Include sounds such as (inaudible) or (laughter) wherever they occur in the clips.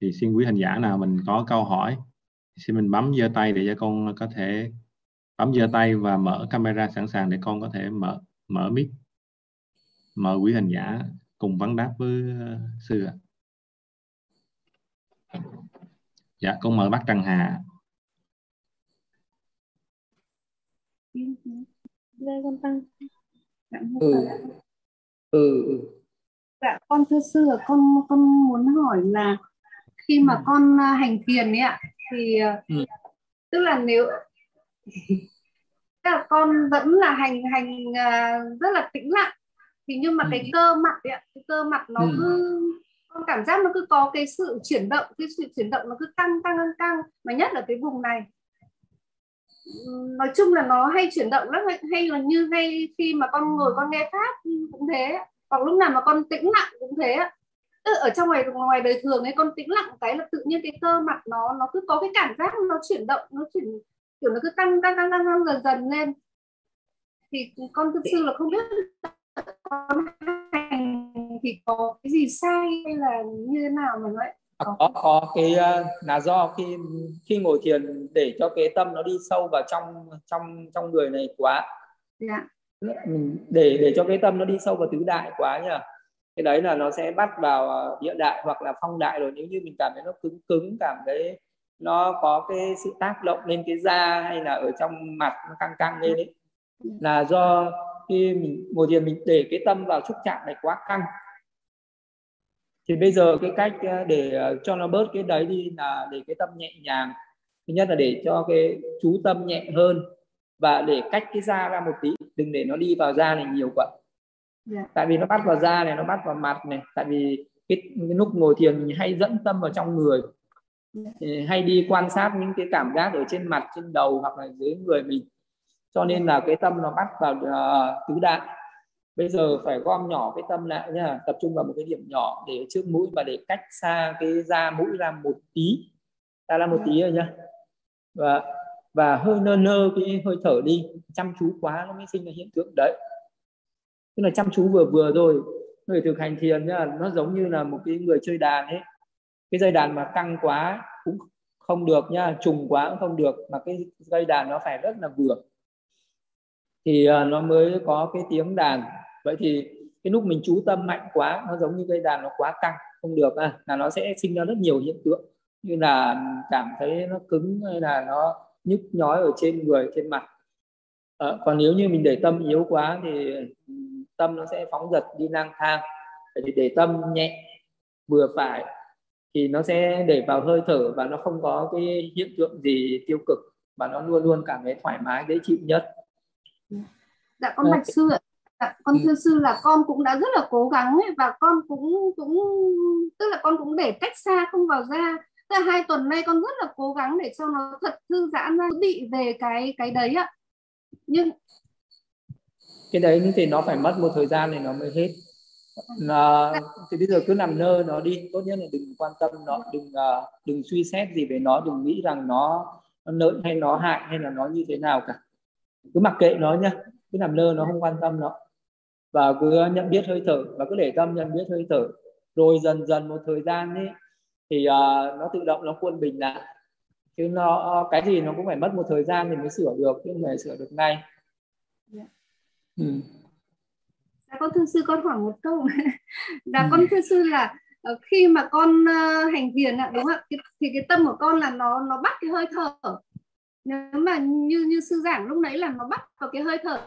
thì xin quý hành giả nào mình có câu hỏi xin mình bấm giơ tay để cho con có thể bấm giơ tay và mở camera sẵn sàng để con có thể mở mở mic mời quý hành giả cùng vấn đáp với uh, sư ạ. Dạ, con mời bác Trần Hà. Lê con tăng. Ừ. Ừ. ừ. Dạ, con thưa sư con con muốn hỏi là khi mà ừ. con à, hành thiền ấy ạ thì à, ừ. tức là nếu tức là con vẫn là hành hành uh, rất là tĩnh lặng thì nhưng mà ừ. cái cơ mặt ấy, cái cơ mặt nó ừ. cứ con cảm giác nó cứ có cái sự chuyển động cái sự chuyển động nó cứ căng căng căng căng mà nhất là cái vùng này nói chung là nó hay chuyển động lắm hay là như ngay khi mà con ngồi con nghe pháp cũng thế hoặc lúc nào mà con tĩnh lặng cũng thế ở trong ngoài ngoài đời thường ấy con tĩnh lặng cái là tự nhiên cái cơ mặt nó nó cứ có cái cảm giác nó chuyển động nó chuyển kiểu nó cứ tăng tăng tăng tăng, tăng dần dần lên thì con thực sự là không biết con hành thì có cái gì sai hay là như thế nào mà vậy có có cái uh, là do khi khi ngồi thiền để cho cái tâm nó đi sâu vào trong trong trong người này quá yeah. Dạ. để để cho cái tâm nó đi sâu vào tứ đại quá nhỉ cái đấy là nó sẽ bắt vào ờ, địa đại hoặc là phong đại rồi. Nếu như mình cảm thấy nó cứng cứng cảm thấy nó có cái sự tác động lên cái da hay là ở trong mặt nó căng căng lên đấy dạ. là do khi mình ngồi thiền mình để cái tâm vào xúc chạm này quá căng. Thì bây giờ cái cách ờ, để ờ, cho nó bớt cái đấy đi là để cái tâm nhẹ nhàng. Thứ nhất là để cho cái chú tâm nhẹ hơn và để cách cái da ra một tí. Đừng để nó đi vào da này nhiều quá yeah. Dạ. tại vì nó bắt vào da này nó bắt vào mặt này tại vì cái, cái lúc ngồi thiền mình hay dẫn tâm vào trong người yeah. Dạ. hay đi quan sát những cái cảm giác ở trên mặt trên đầu hoặc là dưới người mình cho nên là cái tâm nó bắt vào uh, tứ đại bây giờ phải gom nhỏ cái tâm lại nhá tập trung vào một cái điểm nhỏ để trước mũi và để cách xa cái da mũi ra một tí ra ra một tí rồi nhá và và hơi nơ nơ cái hơi thở đi chăm chú quá nó mới sinh ra hiện tượng đấy tức là chăm chú vừa vừa thôi. Người thực hành thiền nhá nó giống như là một cái người chơi đàn ấy. Cái dây đàn mà căng quá cũng không được nhá trùng quá cũng không được mà cái dây đàn nó phải rất là vừa. Thì à, nó mới có cái tiếng đàn. Vậy thì cái lúc mình chú tâm mạnh quá nó giống như dây đàn nó quá căng không được à, là nó sẽ sinh ra rất nhiều hiện tượng. Như là cảm thấy nó cứng hay là nó nhức nhói ở trên người trên mặt. À, còn nếu như mình để tâm yếu quá thì tâm nó sẽ phóng dật đi lang thang. Thì để tâm nhẹ vừa phải thì nó sẽ để vào hơi thở và nó không có cái hiện tượng gì tiêu cực và nó luôn luôn cảm thấy thoải mái dễ chịu nhất. Dạ con bạch sư ạ. Dạ, con ừ. thưa sư là con cũng đã rất là cố gắng ấy, và con cũng cũng tức là con cũng để cách xa không vào ra. Tức là hai tuần nay con rất là cố gắng để cho nó thật thư giãn ra bị về cái cái đấy ạ. Nhưng cái đấy thì nó phải mất một thời gian thì nó mới hết. Là thì bây giờ cứ nằm nơ nó đi. Tốt nhất là đừng quan tâm nó đừng uh, đừng suy xét gì về nó đừng nghĩ rằng nó nó lợi hay nó hại hay là nó như thế nào cả. Cứ mặc kệ nó nhá cứ nằm nơ nó không quan tâm nó. Và cứ nhận biết hơi thở và cứ để tâm nhận biết hơi thở. Rồi dần dần một thời gian ấy thì uh, nó tự động nó quân bình lại. Chứ nó cái gì nó cũng phải mất một thời gian thì mới sửa được chứ không phải sửa được ngay. Yeah. Dạ. ừ. Dạ, con thưa sư con hỏi một câu là (laughs) ừ. con thưa sư là ờ, khi mà con uh, hành thiền ạ đúng không ạ thì cái tâm của con là nó nó bắt cái hơi thở nếu mà như như sư giảng lúc nãy là nó bắt vào cái hơi thở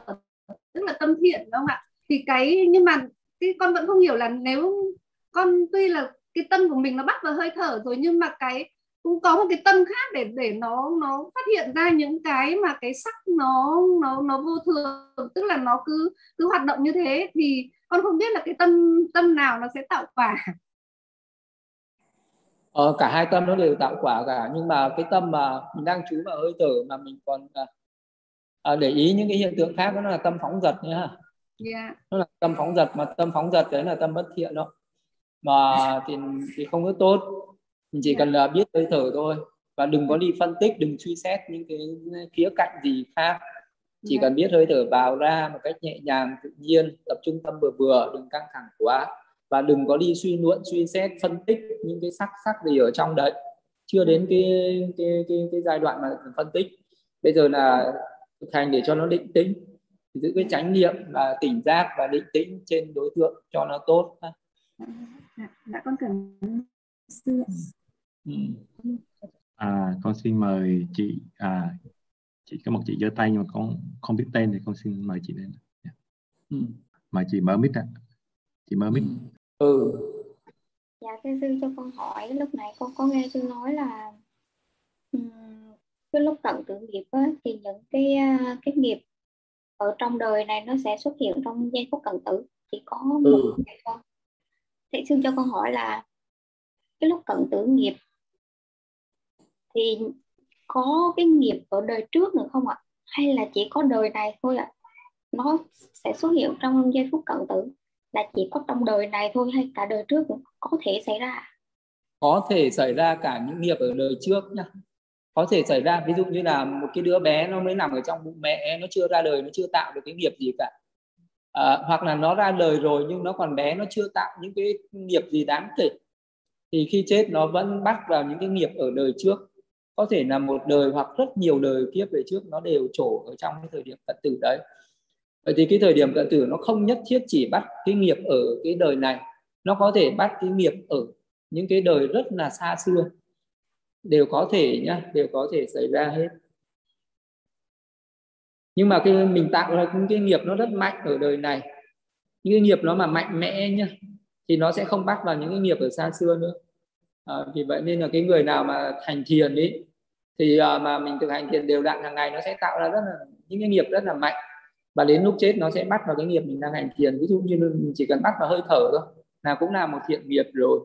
tức là tâm thiện đúng không ạ thì cái nhưng mà cái con vẫn không hiểu là nếu con tuy là cái tâm của mình nó bắt vào hơi thở rồi nhưng mà cái cũng có một cái tâm khác để để nó nó phát hiện ra những cái mà cái sắc nó nó nó vô thường tức là nó cứ cứ hoạt động như thế thì con không biết là cái tâm tâm nào nó sẽ tạo quả ờ, cả hai tâm nó đều tạo quả cả nhưng mà cái tâm mà mình đang chú vào hơi thở mà mình còn à, à để ý những cái hiện tượng khác đó là tâm phóng dật nhá yeah. Dạ. nó là tâm phóng dật mà tâm phóng dật đấy là tâm bất thiện đó mà thì thì không có tốt mình chỉ. Dạ. cần là biết hơi thở thôi và đừng có đi phân tích đừng suy xét những cái khía cạnh gì khác chỉ. Dạ. cần biết hơi thở vào ra một cách nhẹ nhàng tự nhiên tập trung tâm vừa vừa đừng căng thẳng quá và đừng có đi suy luận suy xét phân tích những cái sắc sắc gì ở trong đấy chưa đến cái cái cái, cái giai đoạn mà phân tích bây giờ là thực hành để cho nó định tĩnh giữ cái chánh niệm là tỉnh giác và định tĩnh trên đối tượng cho nó tốt dạ, dạ con cảm ơn sư. À con xin mời chị à chị có một chị giơ tay nhưng mà con không biết tên thì con xin mời chị lên dạ. ừ. mời chị mở mic ạ. Chị mở mic. Ừ. Dạ thưa sư cho con hỏi lúc nãy con có nghe sư nói là cái lúc tận tự nghiệp á, thì những cái à, cái nghiệp ở trong đời này nó sẽ xuất hiện trong giây phút cận tử. Chỉ có một ừ. ngày thôi thế sư cho con hỏi là cái lúc cận tử nghiệp thì có cái nghiệp ở đời trước nữa không ạ? Hay là chỉ có đời này thôi ạ? Nó sẽ xuất hiện trong giây phút cận tử là chỉ có trong đời này thôi hay cả đời trước cũng có thể xảy ra có thể xảy ra cả những nghiệp ở đời trước nhá. Có thể xảy ra ví dụ như là một cái đứa bé nó mới nằm ở trong bụng mẹ nó chưa ra đời nó chưa tạo được cái nghiệp gì cả. À, hoặc là nó ra đời rồi nhưng nó còn bé nó chưa tạo những cái nghiệp gì đáng kể. Thì khi chết nó vẫn bắt vào những cái nghiệp ở đời trước có thể là một đời hoặc rất nhiều đời kiếp về trước nó đều trổ ở trong cái thời điểm cận tử đấy. Vậy thì cái thời điểm cận tử nó không nhất thiết chỉ bắt cái nghiệp ở cái đời này, nó có thể bắt cái nghiệp ở những cái đời rất là xa xưa. Đều có thể nhá, đều có thể xảy ra hết. Nhưng mà cái mình tạo ra những cái nghiệp nó rất mạnh ở đời này, những cái nghiệp nó mà mạnh mẽ nhá, thì nó sẽ không bắt vào những cái nghiệp ở xa xưa nữa à, vì vậy nên là cái người nào mà thành thiền ấy thì à, mà mình thực hành thiền đều đặn hàng ngày nó sẽ tạo ra rất là những cái nghiệp rất là mạnh. Và đến lúc chết nó sẽ bắt vào cái nghiệp mình đang hành thiền. Ví dụ như mình chỉ cần bắt vào hơi thở thôi là cũng là một thiện nghiệp rồi.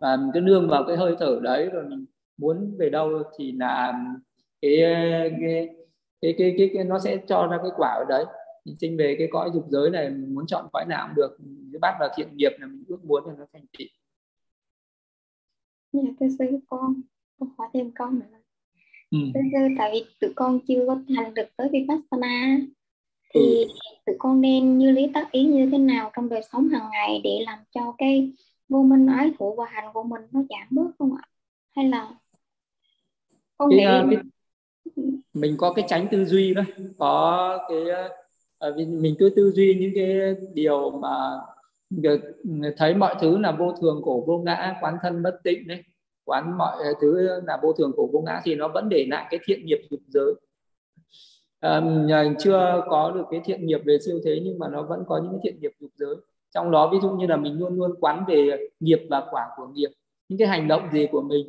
Và mình cứ nương vào cái hơi thở đấy rồi mình muốn về đâu thì là cái cái cái cái, cái, cái nó sẽ cho ra cái quả ở đấy. Mình sinh về cái cõi dục giới này mình muốn chọn cõi nào cũng được. Mình bắt vào thiện nghiệp là mình ước muốn là nó thành tựu. Dạ, thưa sư con, con hỏi thêm con nữa. Ừ. Sư, tại vì tụi con chưa có thành được tới Vipassana, thì ừ. tụi con nên như lý tác ý như thế nào trong đời sống hàng ngày để làm cho cái vô minh ái thủ và hành của mình nó giảm bớt không ạ? Hay là con cái, nghĩ uh, cái, mình có cái tránh tư duy đó, có cái uh, mình cứ tư duy những cái điều mà thấy mọi thứ là vô thường cổ vô ngã quán thân bất tịnh đấy. Quán mọi thứ là vô thường cổ vô ngã thì nó vẫn để lại cái thiện nghiệp dục giới. À, chưa có được cái thiện nghiệp về siêu thế nhưng mà nó vẫn có những cái thiện nghiệp dục giới. Trong đó ví dụ như là mình luôn luôn quán về nghiệp và quả của nghiệp. Những cái hành động gì của mình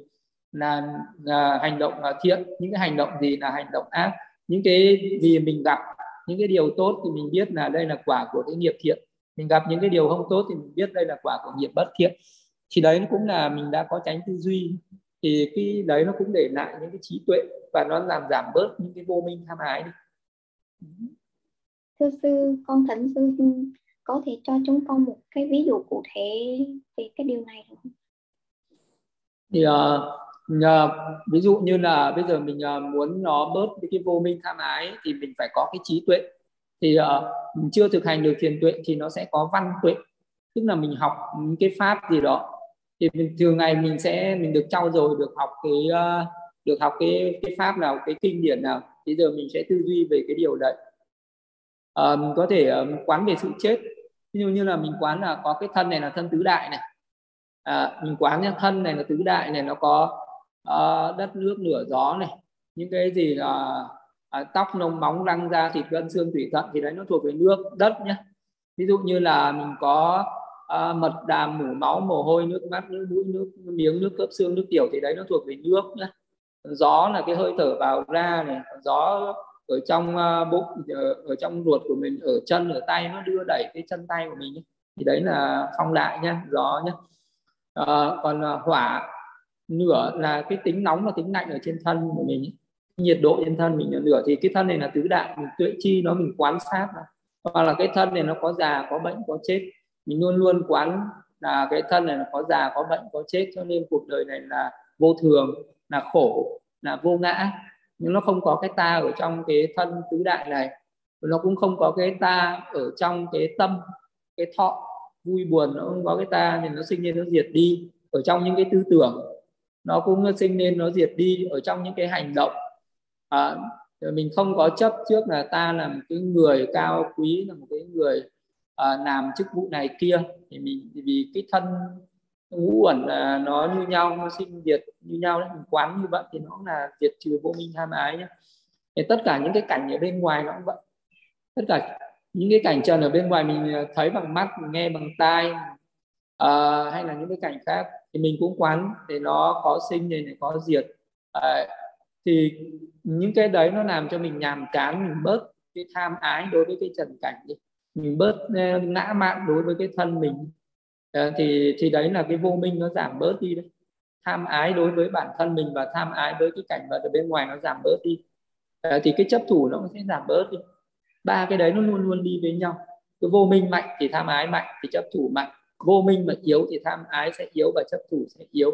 là, là hành động là thiện những cái hành động gì là hành động ác. Những cái gì mình gặp những cái điều tốt thì mình biết là đây là quả của cái nghiệp thiện mình gặp những cái điều không tốt thì mình biết đây là quả của nghiệp bất thiện. Thì đấy cũng là mình đã có tránh tư duy. Thì cái đấy nó cũng để lại những cái trí tuệ và nó làm giảm bớt những cái vô minh tham ái đi. Thưa sư con thỉnh sư có thể cho chúng con một cái ví dụ cụ thể về cái điều này được không? Thì uh, uh, ví dụ như là bây giờ mình uh, muốn nó bớt cái vô minh tham ái thì mình phải có cái trí tuệ thì uh, mình chưa thực hành được thiền tuệ thì nó sẽ có văn tuệ tức là mình học những cái pháp gì đó. Thì mình, thường ngày mình sẽ mình được trau dồi được học cái uh, được học cái cái pháp nào cái kinh điển nào bây giờ mình sẽ tư duy về cái điều đấy. Uh, mình có thể uh, quán về sự chết. Ví dụ như là mình quán là có cái thân này là thân tứ đại này. À, mình quán nhá thân này là tứ đại này nó có uh, đất nước lửa gió này những cái gì là à, tóc nông móng răng da thịt gân xương tủy thận thì đấy nó thuộc về nước đất nhé ví dụ như là mình có à, mật đàm mủ máu mồ hôi nước mắt nước mũi nước miếng nước khớp xương nước tiểu thì đấy nó thuộc về nước nhé gió là cái hơi thở vào ra này gió ở trong uh, bụng ở, ở trong ruột của mình ở chân ở tay nó đưa đẩy cái chân tay của mình thì đấy là phong đại nhá gió nhá. Ờ, à, còn uh, hỏa nửa là cái tính nóng và tính lạnh ở trên thân của mình nhiệt độ trên thân mình nửa thì cái thân này là tứ đại, mình tuệ chi nó mình quan sát hoặc là cái thân này nó có già, có bệnh, có chết. Mình luôn luôn quán là cái thân này là có già, có bệnh, có chết, cho nên cuộc đời này là vô thường, là khổ, là vô ngã. Nhưng nó không có cái ta ở trong cái thân tứ đại này. Nó cũng không có cái ta ở trong cái tâm, cái thọ. Vui, buồn, nó không có cái ta thì nó sinh lên nó diệt đi ở trong những cái tư tưởng. Nó cũng sinh lên nó diệt đi ở trong những cái hành động à, mình không có chấp trước là ta là một cái người cao quý là một cái người à, làm chức vụ này kia. Thì mình vì cái thân ngũ uẩn là nó như nhau nó sinh diệt như nhau đấy mình quán như vậy thì nó là diệt trừ vô minh tham ái nhé thì tất cả những cái cảnh ở bên ngoài nó cũng vậy. Tất cả những cái cảnh trần ở bên ngoài mình ờ, thấy bằng mắt mình nghe bằng tai uh, hay là những cái cảnh khác thì mình cũng quán để nó có sinh này có diệt. Uh, thì những cái đấy nó làm cho mình nhàm chán, mình bớt cái tham ái đối với cái trần cảnh đi. Mình bớt ờ, ngã mạn đối với cái thân mình. Ờ, thì thì đấy là cái vô minh nó giảm bớt đi đấy. Tham ái đối với bản thân mình và tham ái với cái cảnh vật ở bên ngoài nó giảm bớt đi. Ờ, thì cái chấp thủ nó sẽ giảm bớt đi. Ba cái đấy nó luôn luôn đi với nhau. Cái vô minh mạnh thì tham ái mạnh, thì chấp thủ mạnh. Vô minh mà yếu thì tham ái sẽ yếu và chấp thủ sẽ yếu.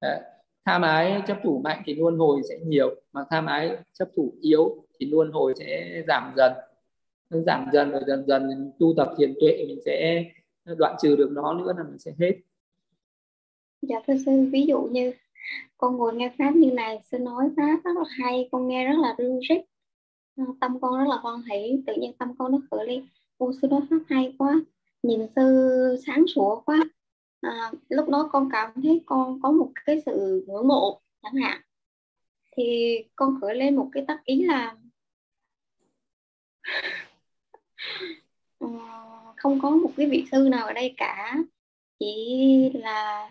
Đấy tham ái chấp thủ mạnh thì luân hồi sẽ nhiều, mà tham ái chấp thủ yếu thì luân hồi sẽ giảm dần. Nó giảm dần rồi dần dần mình tu tập thiền tuệ, mình sẽ đoạn trừ được nó nữa là mình sẽ hết. Dạ thưa sư, ví dụ như con ngồi nghe pháp như này, sư nói pháp rất là hay, con nghe rất là logic. Rít tâm con rất là hoan hỷ, tự nhiên tâm con nó khởi lên. Ô, sư nói pháp hay quá, nhìn sư sáng sủa quá à, lúc đó con cảm thấy con có một cái sự ngưỡng mộ chẳng hạn thì con khởi lên một cái tác ý là (laughs) ờ, không có một cái vị sư nào ở đây cả chỉ là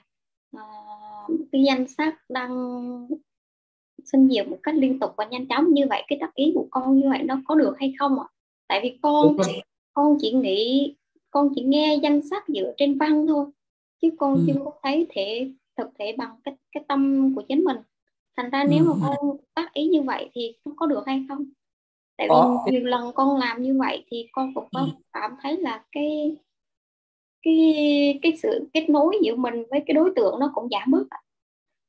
uh, cái danh sách đăng sinh diệt một cách liên tục và nhanh chóng như vậy cái tác ý của con như vậy nó có được hay không ạ? À? Tại vì con con chỉ nghĩ con chỉ nghe danh sách dựa trên văn thôi chứ con ừ. chưa có thấy thể thực thể bằng cái cái tâm của chính mình. Thành ra nếu mà ừ. con tác ý như vậy thì nó có được hay không? Tại vì nhiều lần con làm như vậy thì con cũng có ừ. cảm thấy là cái cái cái sự kết nối giữa mình với cái đối tượng nó cũng giảm bớt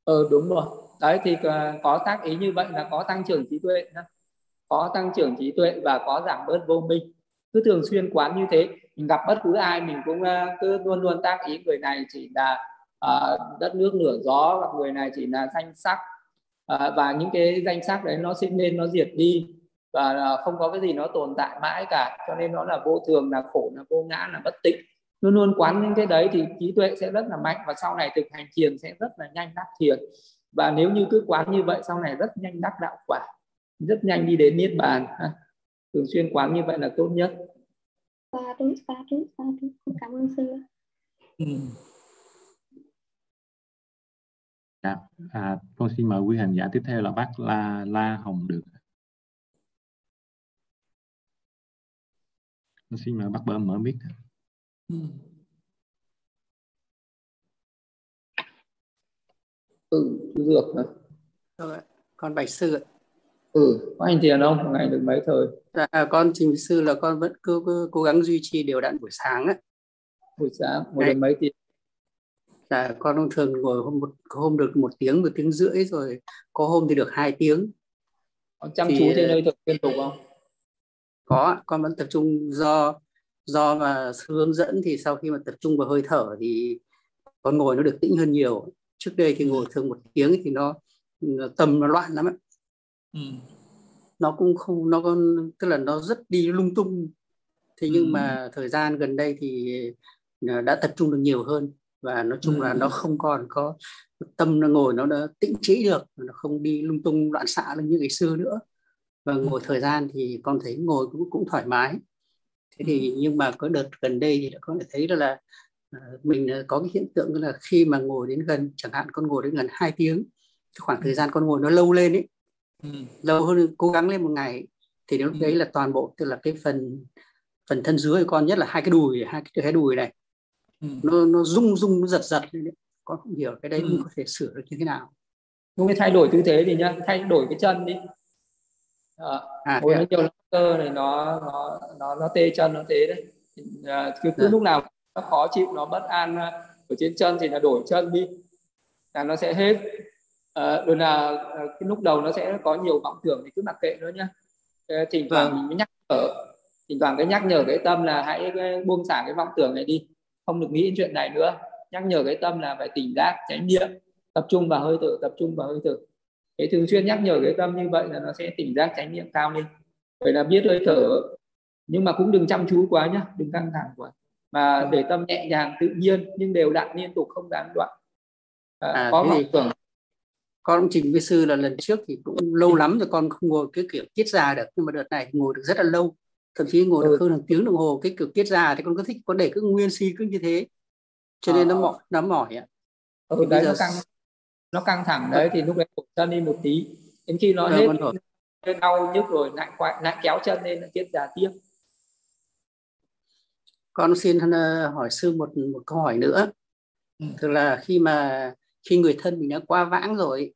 ờ đúng rồi. Đấy thì ờ, có tác ý như vậy là có tăng trưởng trí tuệ có tăng trưởng trí tuệ và có giảm bớt vô minh. Cứ thường xuyên quán như thế mình gặp bất cứ ai mình cũng ờ, cứ luôn luôn tác ý người này chỉ là uh, đất nước nửa gió hoặc người này chỉ là danh sắc. Uh, và những cái danh sắc đấy nó sinh lên nó diệt đi. Và không có cái gì nó tồn tại mãi cả cho nên nó là vô thường là khổ là vô ngã là bất tịnh. Luôn luôn quán những cái đấy thì trí tuệ sẽ rất là mạnh và sau này thực hành thiền sẽ rất là nhanh đắc thiền. Và nếu như cứ quán như vậy sau này rất nhanh đắc đạo quả rất nhanh đi đến niết bàn thường xuyên quán như vậy là tốt nhất sa thú sa thú sa thú cảm ơn sư ừ. Dạ, à, con xin mời quý hành giả tiếp theo là bác La La Hồng Được. Con xin mời bác bơ mở mic. Ừ. ừ dược hả rồi con bạch sư ạ ừ. Có anh thiền không? Ngày được mấy thời? Dạ, con trình sư là con vẫn cứ, cứ cố gắng duy trì đều đặn buổi sáng á. Buổi sáng một được mấy tiếng? Dạ con thông thường ngồi hôm một hôm được một tiếng một tiếng rưỡi rồi có hôm thì được hai tiếng. Con chăm thì, chú trên nơi thực liên tục không? Có con vẫn tập trung do do mà sư hướng dẫn thì sau khi mà tập trung vào hơi thở thì con ngồi nó được tĩnh hơn nhiều. Trước đây thì ngồi thường một tiếng thì nó tầm nó loạn lắm ấy. Ừ. nó cũng không nó còn tức là nó rất đi lung tung. Thế nhưng ừ. mà thời gian gần đây thì à, đã tập trung được nhiều hơn. Và nói chung ừ. là nó không còn có tâm nó ngồi nó đã tĩnh trĩ được. Nó không đi lung tung loạn xạ như ngày xưa nữa. Và ngồi thời gian thì con thấy ngồi cũng cũng thoải mái. Thế thì nhưng mà có đợt gần đây thì con lại thấy là Ờ, mình ờ, có cái hiện tượng là khi mà ngồi đến gần chẳng hạn con ngồi đến gần 2 tiếng cái khoảng thời gian con ngồi nó lâu lên ấy ừ. lâu hơn cố gắng lên một ngày thì lúc ừ. đấy là toàn bộ tức là cái phần phần thân dưới của con nhất là hai cái đùi hai cái cái đùi này ừ. nó nó rung rung nó giật giật lên đấy con không hiểu cái đấy ừ. có thể sửa được như thế nào không thay đổi tư thế thì nhá thay đổi cái chân đi à, à, ngồi nó nhiều cơ này nó nó nó nó tê chân nó tê đấy à, cứ, cứ à. lúc nào nó khó chịu nó bất an ờ, ở trên chân thì là đổi chân đi là nó sẽ hết à, rồi là ờ, cái lúc đầu nó sẽ có nhiều vọng tưởng thì cứ mặc kệ nó nhá. Thỉnh thoảng vâng. mình mới nhắc nhở thỉnh thoảng cái nhắc nhở cái tâm là hãy buông xả cái vọng tưởng này đi. Không được nghĩ đến chuyện này nữa. Nhắc nhở cái tâm là phải tỉnh giác chánh niệm tập trung vào hơi thở tập trung vào hơi thở. Cái thường xuyên nhắc nhở cái tâm như vậy là nó sẽ tỉnh giác chánh niệm cao lên. Vậy là biết hơi thở nhưng mà cũng đừng chăm chú quá nhá đừng căng thẳng quá. Mà để tâm nhẹ nhàng tự nhiên nhưng đều đặn liên tục không gián đoạn. À, à, có vọng tưởng con cũng trình với sư là lần trước thì cũng lâu lắm rồi con không ngồi cái kiểu tiết ra được. Nhưng mà đợt này ngồi được rất là lâu. Thậm chí ngồi được ừ. hơn một tiếng đồng hồ cái kiểu tiết ra thì con có thích có để cứ nguyên si cứ như thế. Cho nên à. nó mỏi nó mỏi ạ. Ừ, đấy giờ... nó căng nó căng thẳng đấy thì lúc đấy cổ chân đi một tí. Đến khi nó hết đau nhức rồi lại quay lại kéo chân lên tiết ra tiếp. Con xin ờ, hỏi sư một một câu hỏi nữa. Ừ. tức là khi mà khi người thân mình đã qua vãng rồi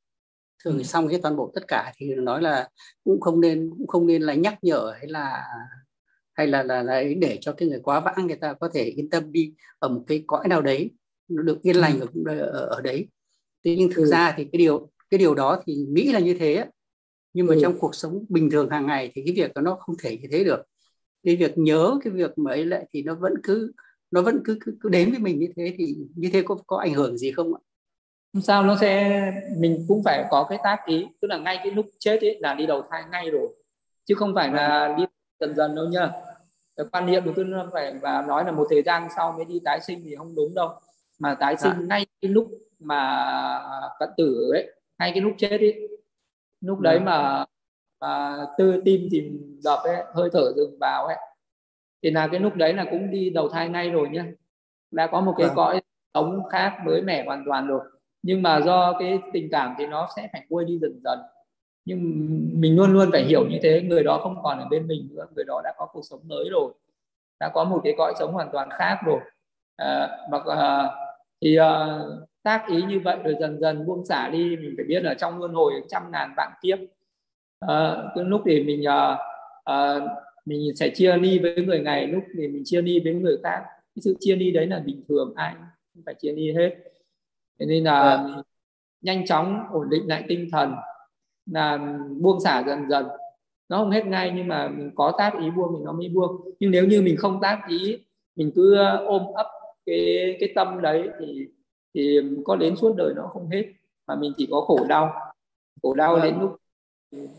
thường ừ. xong cái toàn bộ tất cả thì nói là cũng không nên cũng không nên là nhắc nhở hay là hay là là, là để cho cái người quá vãng người ta có thể yên tâm đi ở một cái cõi nào đấy nó được yên lành ừ. ở, ở, ở đấy thế nhưng thực ừ. ra thì cái điều cái điều đó thì nghĩ là như thế nhưng mà ừ. trong cuộc sống bình thường hàng ngày thì cái việc đó nó không thể như thế được cái việc nhớ cái việc mà ấy lại thì nó vẫn cứ nó vẫn cứ cứ, cứ đến với mình như thế thì như thế có có ảnh hưởng gì không ạ? Sao nó sẽ mình cũng phải có cái tác ý. Tức là ngay cái lúc chết ấy là đi đầu thai ngay rồi. Chứ không phải là đi dần dần đâu nhá. Cái quan niệm của tôi nó phải và nói là một thời gian sau mới đi tái sinh thì không đúng đâu. Mà tái sinh à. ngay cái lúc mà cận tử ấy ngay cái lúc chết ấy lúc đấy dạ. mà mà tư tim thì đập ấy hơi thở dừng vào ấy. Thì là cái lúc đấy là cũng đi đầu thai ngay rồi nhá. Đã có một cái à. cõi sống khác mới mẻ hoàn toàn rồi nhưng mà do cái tình cảm thì nó sẽ phải nguôi đi dần dần. Nhưng mình luôn luôn phải hiểu như thế người đó không còn ở bên mình nữa người đó đã có cuộc sống mới rồi đã có một cái cõi sống hoàn toàn khác rồi. À, à, thì à, tác ý như vậy rồi dần dần buông xả đi mình phải biết là trong luân hồi trăm ngàn vạn kiếp à, cái lúc thì mình à, à, mình sẽ chia ly với người này lúc thì mình chia ly với người khác. Cái sự chia ly đấy là bình thường ai cũng phải chia ly hết thế nên là à. nhanh chóng ổn định lại tinh thần là buông xả dần dần. Nó không hết ngay nhưng mà mình có tác ý buông thì nó mới buông. Nhưng nếu như mình không tác ý mình cứ ôm ấp cái cái tâm đấy thì thì có đến suốt đời nó không hết. Mà mình chỉ có khổ đau. Khổ đau à. đến lúc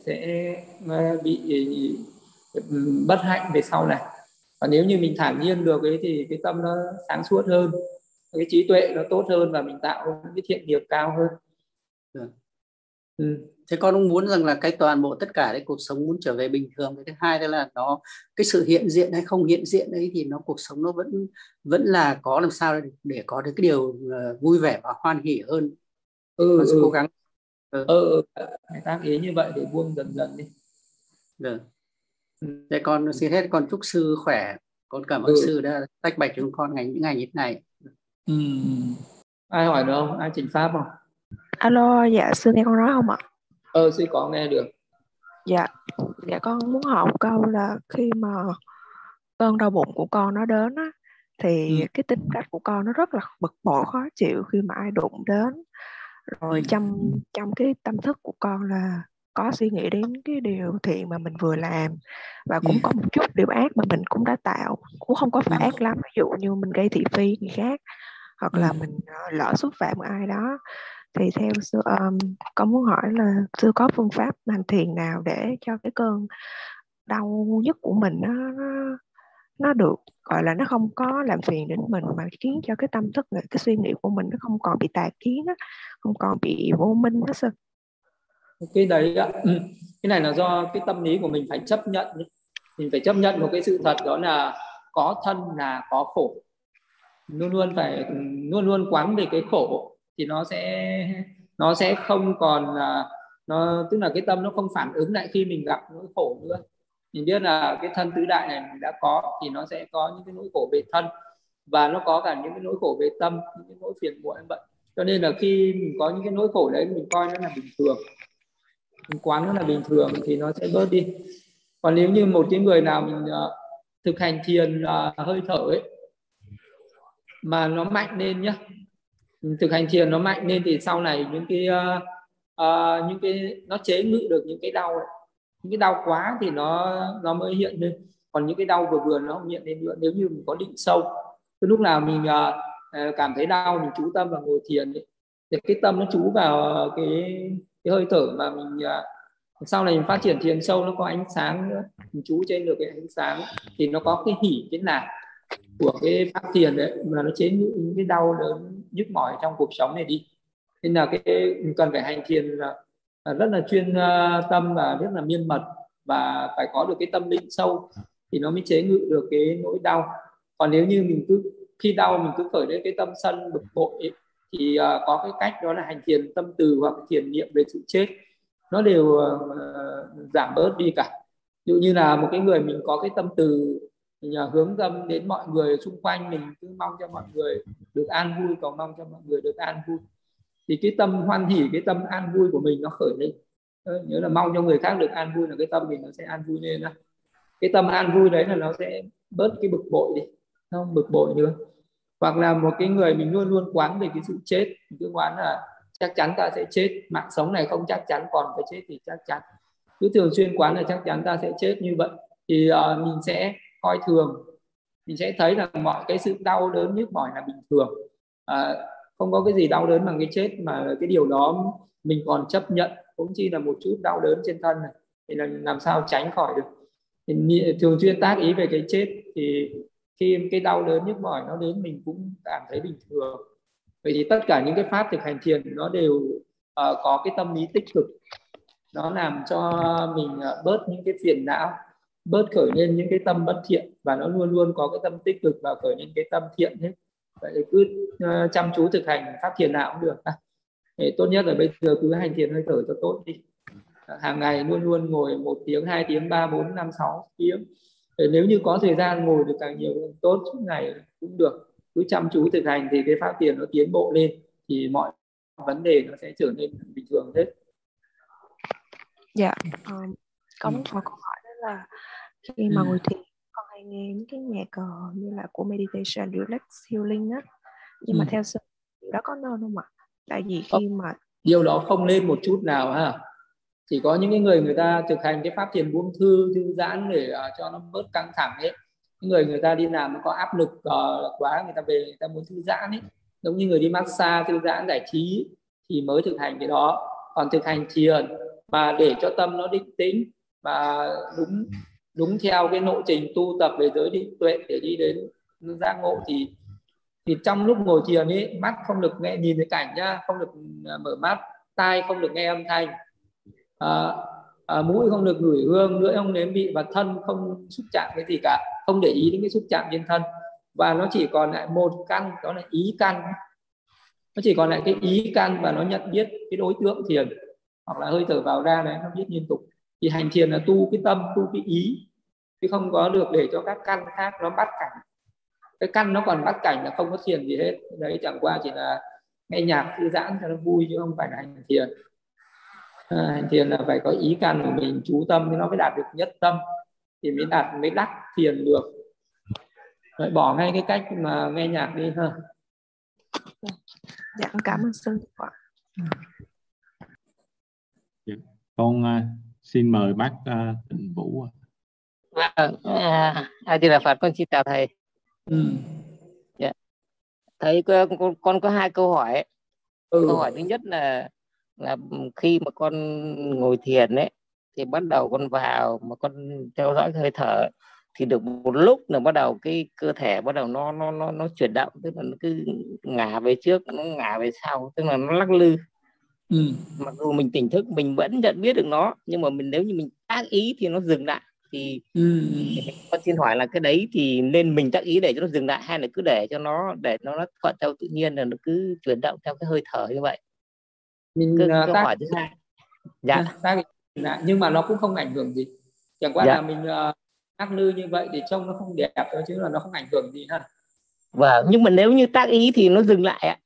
sẽ ờ, bị bất hạnh về sau này. Và nếu như mình thản nhiên được ấy thì cái tâm nó sáng suốt hơn cái trí tuệ nó tốt hơn và mình tạo cái thiện nghiệp cao hơn. Ừ. ừ. thế con cũng muốn rằng là cái toàn bộ tất cả cái cuộc sống muốn trở về bình thường. Cái thứ hai đó là nó cái sự hiện diện hay không hiện diện ấy thì nó cuộc sống nó vẫn vẫn là có làm sao để, để có được cái điều uh, vui vẻ và hoan hỉ hơn. Ừ, ừ. cố gắng. Ừ. ừ, phải tác ý như vậy để buông dần dần đi. Được Thế con xin hết. Con chúc sư khỏe. Con cảm ơn ừ. sư đã tách bạch chúng con ngày những ngày như thế này ừ. ai hỏi được không? Ai trình pháp không? Alo dạ sư nghe con nói không ạ? Ờ sư có nghe được. Dạ dạ con muốn hỏi một câu là khi mà cơn đau bụng của con nó đến á thì ừ. cái tính cách của con nó rất là bực bội khó chịu khi mà ai đụng đến. Rồi trong trong cái tâm thức của con là có suy nghĩ đến cái điều thiện mà mình vừa làm và cũng có một chút điều ác mà mình cũng đã tạo cũng không có phải ác lắm. Ví dụ như mình gây thị phi người khác hoặc là mình ờ, lỡ xúc phạm ai đó. Thì theo sư um, con muốn hỏi là sư có phương pháp hành thiền nào để cho cái cơn đau nhất của mình nó, nó nó được gọi là nó không có làm phiền đến mình mà khiến cho cái tâm thức cái suy nghĩ của mình nó không còn bị tà kiến đó, không còn bị vô minh đó sư cái đấy ừ, cái này là do cái tâm lý của mình phải chấp nhận mình phải chấp nhận một cái sự thật đó là có thân là có khổ luôn luôn phải luôn luôn quán về cái khổ thì nó sẽ nó sẽ không còn là nó tức là cái tâm nó không phản ứng lại khi mình gặp nỗi khổ nữa mình biết là cái thân tứ đại này mình đã có thì nó sẽ có những cái nỗi khổ về thân và nó có cả những cái nỗi khổ về tâm những cái nỗi phiền muộn bệnh. cho nên là khi mình có những cái nỗi khổ đấy mình coi nó là bình thường mình quán nó là bình thường thì nó sẽ bớt đi còn nếu như một cái người nào mình uh, thực hành thiền uh, hơi thở ấy mà nó mạnh lên nhá. Thực hành thiền nó mạnh lên thì sau này những cái uh, uh, những cái nó chế ngự được những cái đau ấy. những cái đau quá thì nó nó mới hiện lên. Còn những cái đau vừa vừa nó không hiện lên nữa. Nếu như mình có định sâu cái lúc nào mình uh, cảm thấy đau mình chú tâm vào ngồi thiền ấy, thì cái tâm nó chú vào cái cái hơi thở mà mình uh, sau này mình phát triển thiền sâu nó có ánh sáng nữa mình chú trên được cái ánh sáng thì nó có cái hỉ cái nạc của cái pháp thiền đấy mà nó chế những cái đau đớn nhức mỏi trong cuộc sống này đi. Nên là cái mình cần phải hành thiền là, là rất là chuyên ờ, tâm và rất là miên mật và phải có được cái tâm định sâu thì nó mới chế ngự được cái nỗi đau. Còn nếu như mình cứ khi đau mình cứ khởi lên cái tâm sân bực bội ấy, thì uh, có cái cách đó là hành thiền tâm từ hoặc thiền niệm về sự chết. Nó đều uh, giảm bớt đi cả. Ví dụ như là một cái người mình có cái tâm từ mình à, hướng tâm đến mọi người xung quanh mình cứ mong cho mọi người được an vui cầu mong cho mọi người được an vui. Thì cái tâm hoan hỉ cái tâm an vui của mình nó khởi lên. Nhớ là mong cho người khác được an vui là cái tâm mình nó sẽ an vui lên đó cái tâm an vui đấy là nó sẽ bớt cái bực bội đi không bực bội nữa hoặc là một cái người mình luôn luôn quán về cái sự chết mình cứ quán là chắc chắn ta sẽ chết mạng sống này không chắc chắn còn cái chết thì chắc chắn. Cứ thường xuyên quán là chắc chắn ta sẽ chết như vậy. Thì uh, mình sẽ coi thường. Mình sẽ thấy là mọi cái sự đau đớn nhức mỏi là bình thường. À, không có cái gì đau đớn bằng cái chết mà cái điều đó mình còn chấp nhận cũng chỉ là một chút đau đớn trên thân này. Thì là làm sao tránh khỏi được. Thì thường xuyên tác ý về cái chết thì khi cái đau đớn nhức mỏi nó đến mình cũng cảm thấy bình thường. Vậy thì tất cả những cái pháp thực hành thiền nó đều uh, có cái tâm lý tích cực. Nó làm cho mình uh, bớt những cái phiền não bớt khởi lên những cái tâm bất thiện và nó luôn luôn có cái tâm tích cực và khởi lên cái tâm thiện hết. Vậy thì cứ uh, chăm chú thực hành pháp thiền nào cũng được. À, tốt nhất là bây giờ cứ hành thiền hơi thở cho tốt đi. Hàng ngày luôn luôn ngồi một tiếng hai tiếng ba bốn năm sáu tiếng. Để nếu như có thời gian ngồi được càng nhiều càng tốt suốt ngày cũng được. Cứ chăm chú thực hành thì cái pháp tiền nó tiến bộ lên thì mọi vấn đề nó sẽ trở nên bình thường hết. Dạ. Um, có một câu hỏi đó là khi mà ừ. ngồi thiền con hay nghe những cái nhạc uh, như là của meditation relax healing á. Nhưng ừ. mà theo sư đó có nên không ạ? Tại vì khi mà điều đó không lên một chút nào ha. Chỉ có những cái người người ta thực hành cái pháp thiền buông thư thư giãn để uh, cho nó bớt căng thẳng ấy. Những người người ta đi làm nó có áp lực uh, quá người ta về người ta muốn thư giãn ấy. Giống như người đi massage thư giãn giải trí thì mới thực hành cái đó. Còn thực hành thiền mà để cho tâm nó định tĩnh và đúng đúng theo cái lộ trình tu tập về giới định tuệ để đi đến giác ngộ thì thì trong lúc ngồi thiền ấy mắt không được nghe nhìn thấy cảnh nhá không được à, mở mắt tai không được nghe âm thanh à, à, mũi không được ngửi hương lưỡi không nếm vị và thân không xúc chạm cái gì cả không để ý đến cái xúc chạm trên thân. Và nó chỉ còn lại một căn đó là ý căn. Nó chỉ còn lại cái ý căn và nó nhận biết cái đối tượng thiền hoặc là hơi thở vào ra đấy nó biết liên tục thì hành thiền là tu cái tâm tu cái ý chứ không có được để cho các căn khác nó bắt cảnh. Cái căn nó còn bắt cảnh là không có thiền gì hết. Đấy chẳng qua chỉ là nghe nhạc thư giãn cho nó vui chứ không phải là hành thiền. À, hành thiền là phải có ý căn của mình chú tâm thì nó mới đạt được nhất tâm thì mới đạt mới đắc thiền được. Rồi bỏ ngay cái cách mà nghe nhạc đi ha. Dạ cảm ơn sư ạ dạ, con uh, xin mời bác uh, Tịnh Vũ vâng à, a di đà phật con xin chào thầy ừ. yeah. thầy con, con có hai câu hỏi ừ. câu hỏi thứ nhất là là khi mà con ngồi thiền ấy thì bắt đầu con vào mà con theo dõi hơi thở thì được một lúc là bắt đầu cái cơ thể bắt đầu nó nó nó nó chuyển động tức là nó cứ ngả về trước nó ngả về sau tức là nó lắc lư ừ. mặc dù mình tỉnh thức mình vẫn nhận biết được nó nhưng mà mình nếu như mình tác ý thì nó dừng lại thì ừ. con xin hỏi là cái đấy thì nên mình tác ý để cho nó dừng lại hay là cứ để cho nó để nó nó thuận theo tự nhiên là nó cứ chuyển động theo cái hơi thở như vậy mình câu, uh, tác, hỏi thứ hai dạ tác lại nhưng mà nó cũng không ảnh hưởng gì chẳng qua dạ. là mình uh, ác lư như vậy thì trông nó không đẹp thôi chứ là nó không ảnh hưởng gì ha vâng nhưng mà nếu như tác ý thì nó dừng lại ạ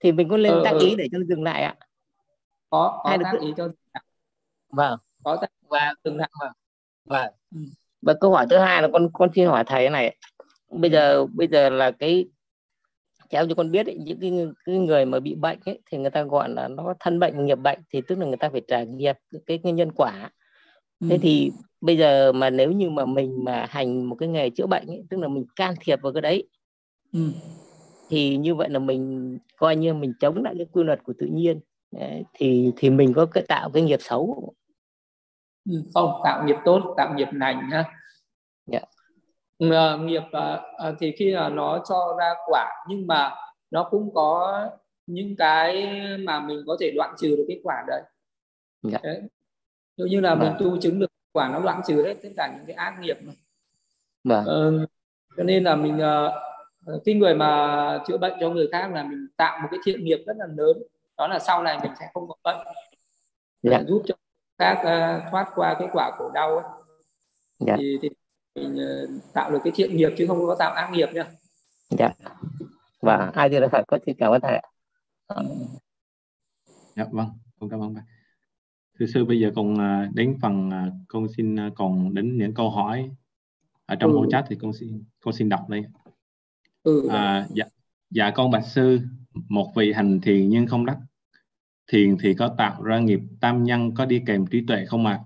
thì mình có lên ừ, tác ừ. ý để cho nó dừng lại ạ có có Hay tác ý cho vâng. Có tác và dừng lại vâng. Vâng. Ừ. và câu hỏi thứ hai là con con xin hỏi thầy này. Bây giờ bây giờ là cái theo như con biết ấy, những cái, cái người mà bị bệnh ấy, thì người ta gọi là nó thân bệnh nghiệp bệnh thì tức là người ta phải trả nghiệp cái, cái nhân quả. Thế ừ. thì bây giờ mà nếu như mà mình mà hành một cái nghề chữa bệnh ấy, tức là mình can thiệp vào cái đấy ừ. thì như vậy là mình coi như mình chống lại cái quy luật của tự nhiên Đấy, thì thì mình có cái tạo cái nghiệp xấu ừ, không tạo nghiệp tốt tạo nghiệp lành nhá yeah. Dạ. uh, nghiệp uh, thì khi là nó cho ra quả nhưng mà nó cũng có những cái mà mình có thể đoạn trừ được cái quả đấy, yeah. Dạ. đấy. Nếu như là mình vâng. tu chứng được quả nó đoạn trừ hết tất cả những cái ác nghiệp mà. Vâng. Cho nên là mình cái người mà chữa bệnh cho người khác là mình tạo một cái thiện nghiệp rất là lớn đó là sau này mình sẽ không có bệnh yeah. giúp cho khác uh, thoát qua cái quả khổ đau ấy. Yeah. thì, thì mình uh, tạo được cái thiện nghiệp chứ không có tạo ác nghiệp nha dạ và ai thì là phải có xin cảm ơn thầy dạ vâng con cảm ơn thầy thưa sư bây giờ còn đến phần con xin còn đến những câu hỏi ở trong ừ. chat thì con xin con xin đọc đây ừ. à, dạ dạ con bạch sư một vị hành thiền nhưng không đắc thiền thì có tạo ra nghiệp tam nhân có đi kèm trí tuệ không ạ? À?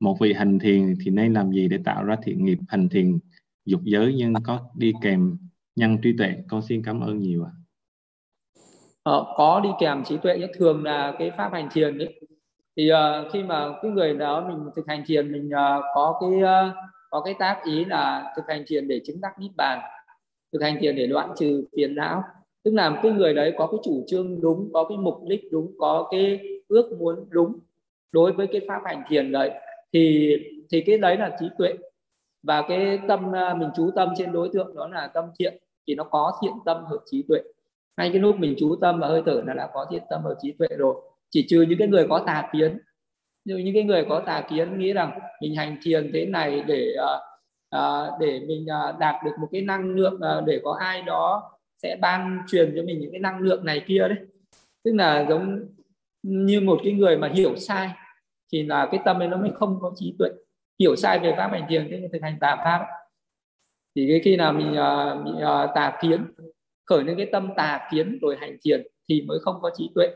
Một vị hành thiền thì nên làm gì để tạo ra thiện nghiệp hành thiền dục giới nhưng có đi kèm nhân trí tuệ? Con xin cảm ơn nhiều ạ. À. Ờ, có đi kèm trí tuệ nhất thường là cái pháp hành thiền ấy. Thì uh, khi mà cái người đó mình thực hành thiền mình uh, có cái uh, có cái tác ý là thực hành thiền để chứng đắc niết bàn, thực hành thiền để đoạn trừ phiền não tức là cái người đấy có cái chủ trương đúng có cái mục đích đúng có cái ước muốn đúng đối với cái pháp hành thiền đấy thì thì cái đấy là trí tuệ. Và cái tâm à, mình chú tâm trên đối tượng đó là tâm thiện thì nó có thiện tâm hợp trí tuệ. Ngay cái lúc mình chú tâm và hơi thở là đã có thiện tâm hợp trí tuệ rồi. Chỉ trừ những cái người có tà kiến. Như những cái người có tà kiến nghĩ rằng mình hành thiền thế này để uh, uh, để mình uh, đạt được một cái năng lượng uh, để có ai đó sẽ ban truyền cho mình những cái năng lượng này kia đấy. Tức là giống như một cái người mà hiểu sai thì là cái tâm ấy nó mới không có trí tuệ. Hiểu sai về pháp hành thiền cái thực hành tà pháp thì cái khi nào mình uh, bị uh, tà kiến khởi lên cái tâm tà kiến rồi hành thiền thì mới không có trí tuệ.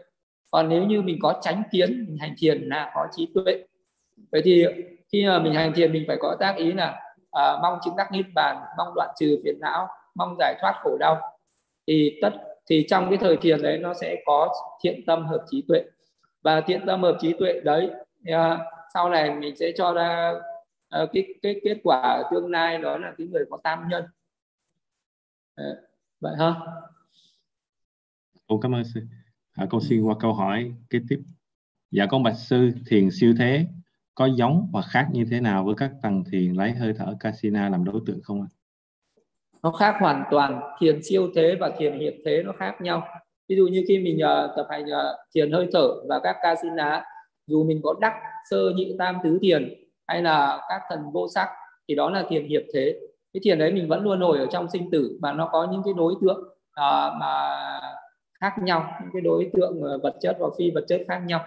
Còn nếu như mình có tránh kiến mình hành thiền là có trí tuệ. Vậy thì khi mà mình hành thiền mình phải có tác ý là uh, mong chứng đắc niết bàn mong đoạn trừ phiền não mong giải thoát khổ đau thì tất thì trong cái thời thiền đấy nó sẽ có thiện tâm hợp trí tuệ. Và thiện tâm hợp trí tuệ đấy uh, sau này mình sẽ cho ra uh, cái cái kết quả tương lai đó là cái người có tam nhân. Uh, vậy ha? Ồ, cảm ơn sư. À, con xin qua câu hỏi kế tiếp. Dạ con bạch sư thiền siêu thế có giống và khác như thế nào với các tầng thiền lấy hơi thở casina làm đối tượng không ạ? Nó khác hoàn toàn thiền siêu thế và thiền hiệp thế nó khác nhau. Ví dụ như khi mình uh, tập hành uh, thiền hơi thở và các ca xin lá dù mình có đắc sơ nhị tam tứ thiền hay là các thần vô sắc thì đó là thiền hiệp thế. Cái thiền đấy mình vẫn luôn nổi ở trong sinh tử mà nó có những cái đối tượng uh, mà khác nhau những cái đối tượng vật chất và phi vật chất khác nhau.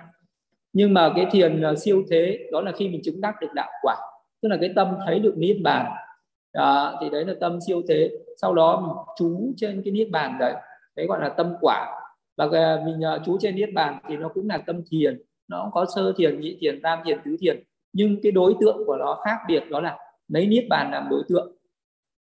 Nhưng mà cái thiền siêu thế đó là khi mình chứng đắc được đạo quả. Tức là cái tâm thấy được niết bàn đó, thì đấy là tâm siêu thế. Sau đó mình chú trên cái niết bàn đấy. Đấy gọi là tâm quả. Và à, mình à, chú trên niết bàn thì nó cũng là tâm thiền. Nó cũng có sơ thiền nhị thiền tam thiền tứ thiền. Nhưng cái đối tượng của nó khác biệt đó là lấy niết bàn làm đối tượng.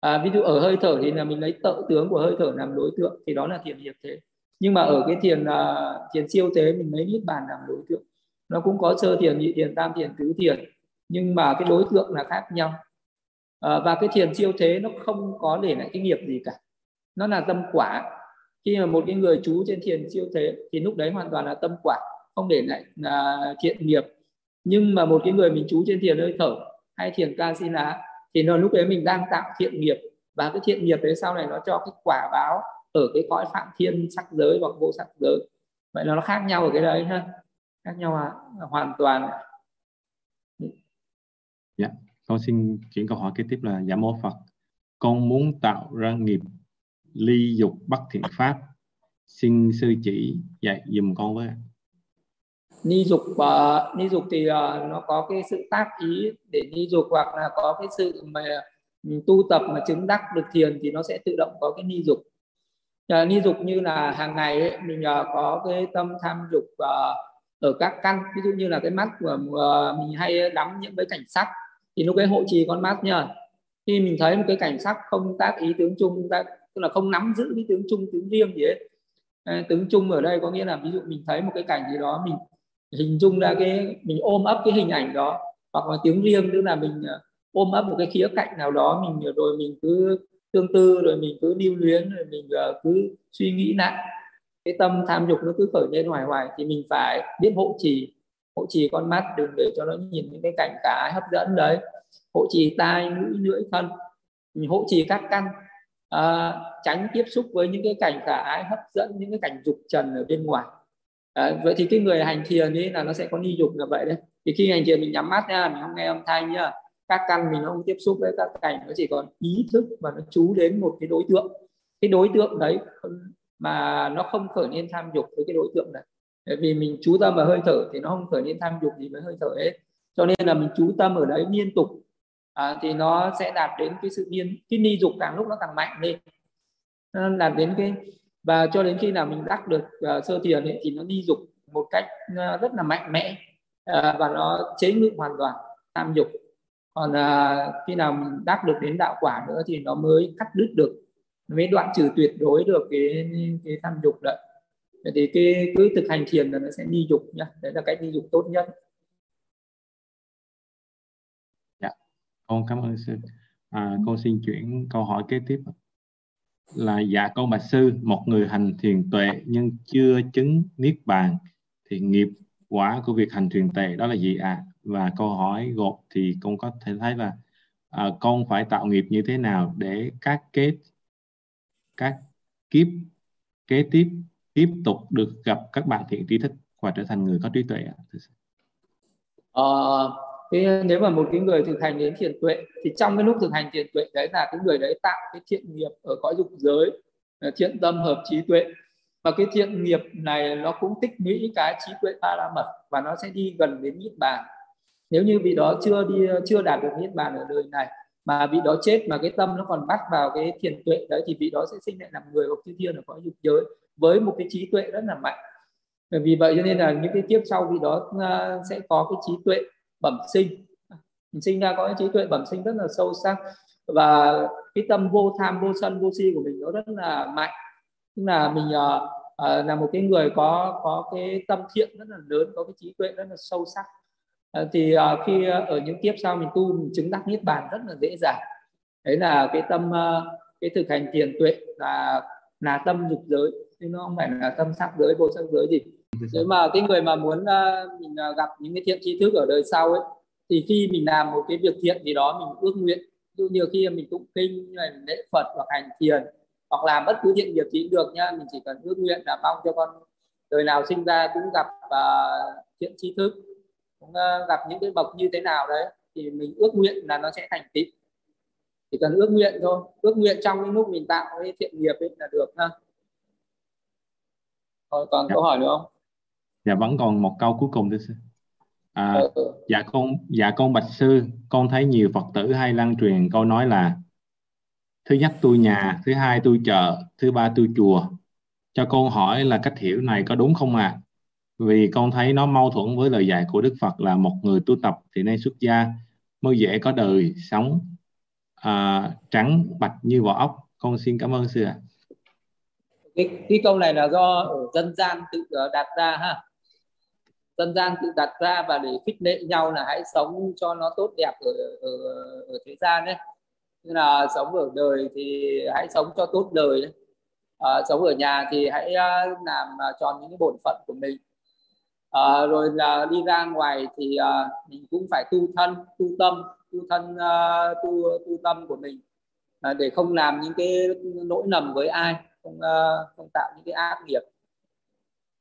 À, ví dụ ở hơi thở thì là mình lấy tự tướng của hơi thở làm đối tượng thì đó là thiền hiệp thế. Nhưng mà ở cái thiền uh, thiền siêu thế mình lấy niết bàn làm đối tượng. Nó cũng có sơ thiền nhị thiền tam thiền tứ thiền. Nhưng mà cái đối tượng là khác nhau à, và cái thiền siêu thế nó không có để lại cái nghiệp gì cả. Nó là tâm quả. Khi mà một cái người chú trên thiền siêu thế thì lúc đấy hoàn toàn là tâm quả không để lại là thiện nghiệp. Nhưng mà một cái người mình chú trên thiền hơi thở hay thiền kasina thì nó lúc đấy mình đang tạo thiện nghiệp. Và cái thiện nghiệp đấy sau này nó cho cái quả báo ở cái cõi phạm thiên sắc giới hoặc vô sắc giới. Vậy là nó khác nhau ở cái đấy ha. Khác nhau à, hoàn toàn. Yeah. Con xin chuyển câu hỏi kế tiếp là Dạ mô Phật con muốn tạo ra nghiệp ly dục bất thiện pháp. Xin sư chỉ dạy dùm con với ni dục à, uh, ni dục thì uh, nó có cái sự tác ý để ni dục hoặc là có cái sự mà mình tu tập mà chứng đắc được thiền thì nó sẽ tự động có cái ni dục. À, uh, ni dục như là hàng ngày ấy, mình uh, có cái tâm tham dục uh, ở các căn. Ví dụ như là cái mắt của uh, mình hay đắm những cái cảnh sắc thì lúc ấy hộ trì con mắt nha khi mình thấy một cái cảnh sắc không tác ý tướng chung ta, tức là không nắm giữ cái tướng chung tướng riêng gì hết ờ, tướng chung ở đây có nghĩa là ví dụ mình thấy một cái cảnh gì đó, mình hình dung ra cái, mình ôm ấp cái hình ảnh đó, hoặc là tiếng riêng, tức là mình ờ, ôm ấp một cái khía cạnh nào đó, mình ờ, rồi mình cứ tương tư, rồi mình cứ lưu luyến, rồi mình cứ suy nghĩ lại. Cái tâm tham dục nó cứ khởi lên hoài hoài, thì mình phải biết hộ trì hộ trì con mắt đừng để cho nó nhìn những cái cảnh cái hấp dẫn đấy. Hộ trì tai mũi lưỡi thân. Mình hộ trì các căn. À, tránh tiếp xúc với những cái cảnh khả ái hấp dẫn những cái cảnh dục trần ở bên ngoài. À, vậy thì cái người hành thiền ấy là nó sẽ có ni dục là vậy đấy. Thì khi hành thiền mình nhắm mắt nha mình không nghe âm thanh nhá. Các căn mình không tiếp xúc với các cảnh nó chỉ còn ý thức và nó chú đến một cái đối tượng. Cái đối tượng đấy mà nó không khởi lên tham dục với cái đối tượng này bởi vì mình chú tâm vào hơi thở thì nó không khởi lên tham dục gì với hơi thở hết. Cho nên là mình chú tâm ở đấy liên tục. À, thì nó sẽ đạt đến cái sự niên cái ni dục càng lúc nó càng mạnh lên. Nó đạt đến cái và cho đến khi nào mình đắc được uh, sơ thiền ấy, thì nó ni dục một cách uh, rất là mạnh mẽ uh, và nó chế ngự hoàn toàn tham dục. Còn uh, khi nào mình đắc được đến đạo quả nữa thì nó mới cắt đứt được mới đoạn trừ tuyệt đối được cái cái tham dục đấy thì cái cứ thực hành thiền là nó sẽ đi dục nhá. Đấy là cách đi dục tốt nhất. Dạ. Con cảm ơn sư. À, con xin chuyển câu hỏi kế tiếp. Là dạ con bạch sư một người hành thiền tuệ nhưng chưa chứng niết bàn thì nghiệp quả của việc hành thiền tuệ đó là gì ạ? À? và câu hỏi gột thì con có thể thấy là à, con phải tạo nghiệp như thế nào để các kết các kiếp kế tiếp tiếp tục được gặp các bạn thiện trí thức và trở thành người có trí tuệ? Ờ, nếu mà một cái người thực hành đến thiền tuệ thì trong cái lúc thực hành thiền tuệ đấy là cái người đấy tạo cái thiện nghiệp ở cõi dục giới ờ, thiện tâm hợp trí tuệ. Và cái thiện nghiệp này nó cũng tích lũy cái trí tuệ ba la mật và nó sẽ đi gần đến niết bàn. Nếu như vị đó chưa đi chưa đạt được niết bàn ở đời này mà vị đó chết mà cái tâm nó còn bắt vào cái thiền tuệ đấy thì vị đó sẽ sinh lại làm người hoặc chư thiên ở cõi dục giới với một cái trí tuệ rất là mạnh. Vì vậy cho nên là những cái kiếp sau vị đó à, sẽ có cái trí tuệ bẩm sinh. Mình sinh ra có cái trí tuệ bẩm sinh rất là sâu sắc và cái tâm vô tham vô sân vô si của mình nó rất là mạnh. Tức là mình uh, uh, là một cái người có có cái tâm thiện rất là lớn có cái trí tuệ rất là sâu sắc. Uh, thì uh, khi uh, ở những kiếp sau mình tu mình chứng đắc niết bàn rất là dễ dàng. Đấy là cái tâm uh, cái thực hành thiền tuệ là là tâm dục giới chứ nó không phải là tâm sắc giới vô sắc giới gì. Nếu mà cái người mà muốn uh, mình uh, gặp những cái thiện tri thức ở đời sau ấy thì khi mình làm một cái việc thiện gì đó mình ước nguyện ví nhiều khi mình tụng kinh này lễ phật hoặc hành thiền hoặc làm bất cứ thiện việc gì được nhá mình chỉ cần ước nguyện là mong cho con đời nào sinh ra cũng gặp uh, thiện tri thức cũng uh, gặp những cái bậc như thế nào đấy thì mình ước nguyện là nó sẽ thành tựu. Chỉ cần ước nguyện thôi ước nguyện trong cái lúc mình tạo cái thiện nghiệp ấy là được ha Thôi, còn dạ. câu hỏi nữa không dạ vẫn còn một câu cuối cùng thưa sư à, ừ. dạ con dạ con bạch sư con thấy nhiều phật tử hay lan truyền câu nói là thứ nhất tôi nhà thứ hai tôi chợ thứ ba tôi chùa cho con hỏi là cách hiểu này có đúng không ạ à? vì con thấy nó mâu thuẫn với lời dạy của đức phật là một người tu tập thì nên xuất gia mới dễ có đời sống à, trắng bạch như vỏ ốc con xin cảm ơn sư ạ cái, cái câu này là do ở dân gian tự ờ, đặt ra ha. Dân gian tự đặt ra và để khích lệ nhau là hãy sống cho nó tốt đẹp ở ở, ở thế gian đấy như là sống ở đời thì hãy sống cho tốt đời đấy. À, ờ, sống ở nhà thì hãy ờ, làm tròn những cái bổn phận của mình. À, rồi là đi ra ngoài thì à, mình cũng phải tu thân tu tâm tu thân tu tu tâm của mình à, để không làm những cái lỗi lầm với ai không uh, không tạo những cái ác nghiệp.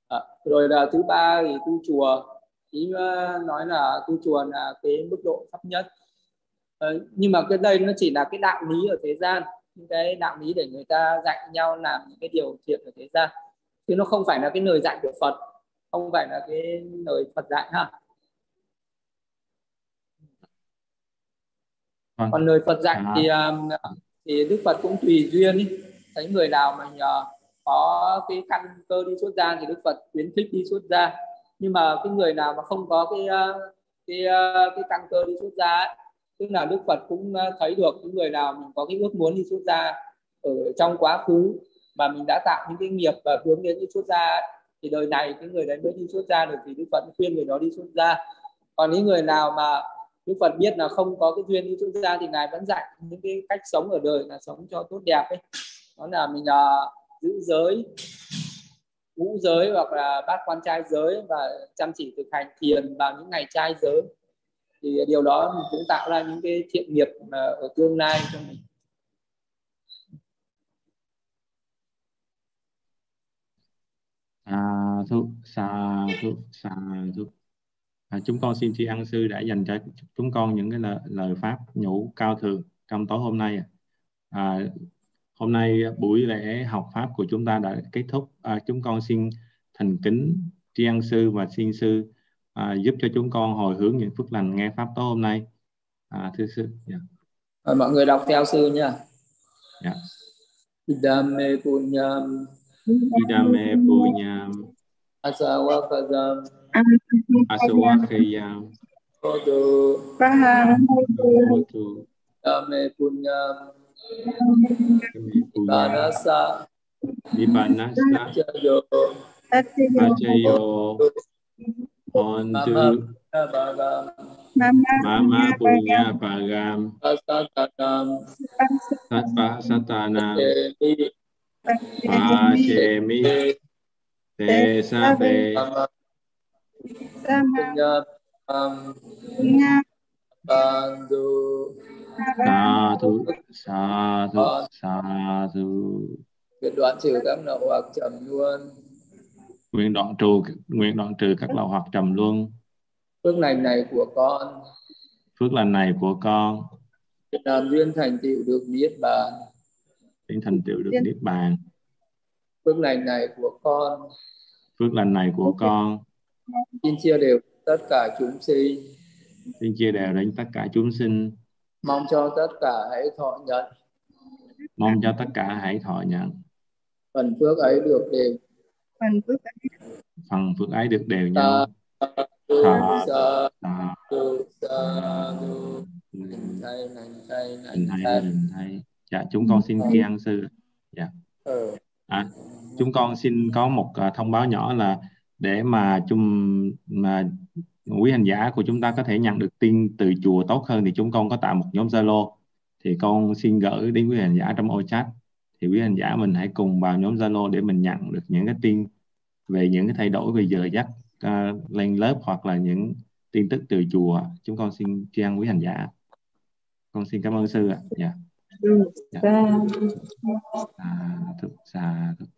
À, rồi là thứ ba thì tu chùa. Ý uh, nói là tu chùa là cái mức độ thấp nhất. À, nhưng mà cái đây nó chỉ là cái đạo lý ở thế gian. Những cái đạo lý để người ta dạy nhau làm những cái điều thiện ở thế gian. Chứ nó không phải là cái lời dạy của Phật. Không phải là cái lời Phật dạy ha. Vâng. còn lời Phật dạy thì thì Đức Phật cũng tùy duyên ý thấy người nào mình uh, ờ, có cái căn cơ đi xuất gia thì Đức Phật khuyến khích đi xuất gia. Nhưng mà cái người nào mà không có cái uh, cái uh, cái căn cơ đi xuất gia ấy, tức là Đức Phật cũng uh, thấy được những người nào mình có cái ước muốn đi xuất gia ở trong quá khứ mà mình đã tạo những cái nghiệp và hướng đến đi xuất gia thì đời này cái người đấy mới đi xuất gia được thì Đức Phật khuyên người đó đi xuất gia. Còn những người nào mà Đức Phật biết là không có cái duyên đi xuất gia thì ngài vẫn dạy những cái cách sống ở đời là sống cho tốt đẹp ấy đó là mình uh, giữ giới ngũ giới hoặc là bát quan trai giới và chăm chỉ thực hành thiền vào những ngày trai giới. Thì điều đó mình cũng tạo ra những cái thiện nghiệp à, ở tương lai cho mình. À, thu, sa thu, sa thu. à, chúng con xin tri ân sư đã dành cho chúng con những cái lời, lời pháp nhũ cao thượng trong tối hôm nay à, hôm nay buổi lễ học pháp của chúng ta đã kết thúc. À, chúng con xin thành kính tri ân sư và xin sư à, giúp cho chúng con hồi hướng những phước lành nghe pháp tối hôm nay. À, thưa sư yeah. à, mọi người đọc theo sư nha. Yeah. Idame punyam. Idame punyam. Asawakadam Asawakayam Hodu Hodu Idame punyam Panasa. Vipanasa. Acayo. Acayo. Ondu. Mama punya bagam. Satanam. Satanam. Pacemi. Tesabe. Punya Bandu. Sa thu. Sa thu. Sa thu. Nguyện đoạn trừ các nậu hoặc trầm luôn. Nguyện đoạn trừ Nguyện đoạn trừ các lậu hoặc trầm luân Phước lành này của con. Phước lành này của con. Làm duyên thành tựu được niết bàn. Để thành tựu được niết bàn. Phước lành này của con. Phước lành này của con. Xin chia đều tất cả chúng sinh. Xin chia đều đến tất cả chúng sinh mong cho tất cả hãy thọ nhận. Mong cho tất cả hãy thọ nhận. Phần phước ấy được đều phần phước ấy phần phước ấy được đều nhau. hình thay thay thay thay. dạ chúng con xin tri ân sư. Dạ. À, chúng con xin có một uh, thông báo nhỏ là để mà chung mà quý hành giả của chúng ta có thể nhận được tin từ chùa tốt hơn thì chúng con có tạo một nhóm Zalo. Thì con xin gửi đến quý hành giả trong ô chat. Thì quý hành giả mình hãy cùng vào nhóm Zalo để mình nhận được những cái tin về những cái thay đổi về giờ giấc uh, lên lớp hoặc là những tin tức từ chùa. Chúng con xin tri ân quý hành giả. Con xin cảm ơn sư ạ. Dạ, dạ. Sa sa thúc sa thúc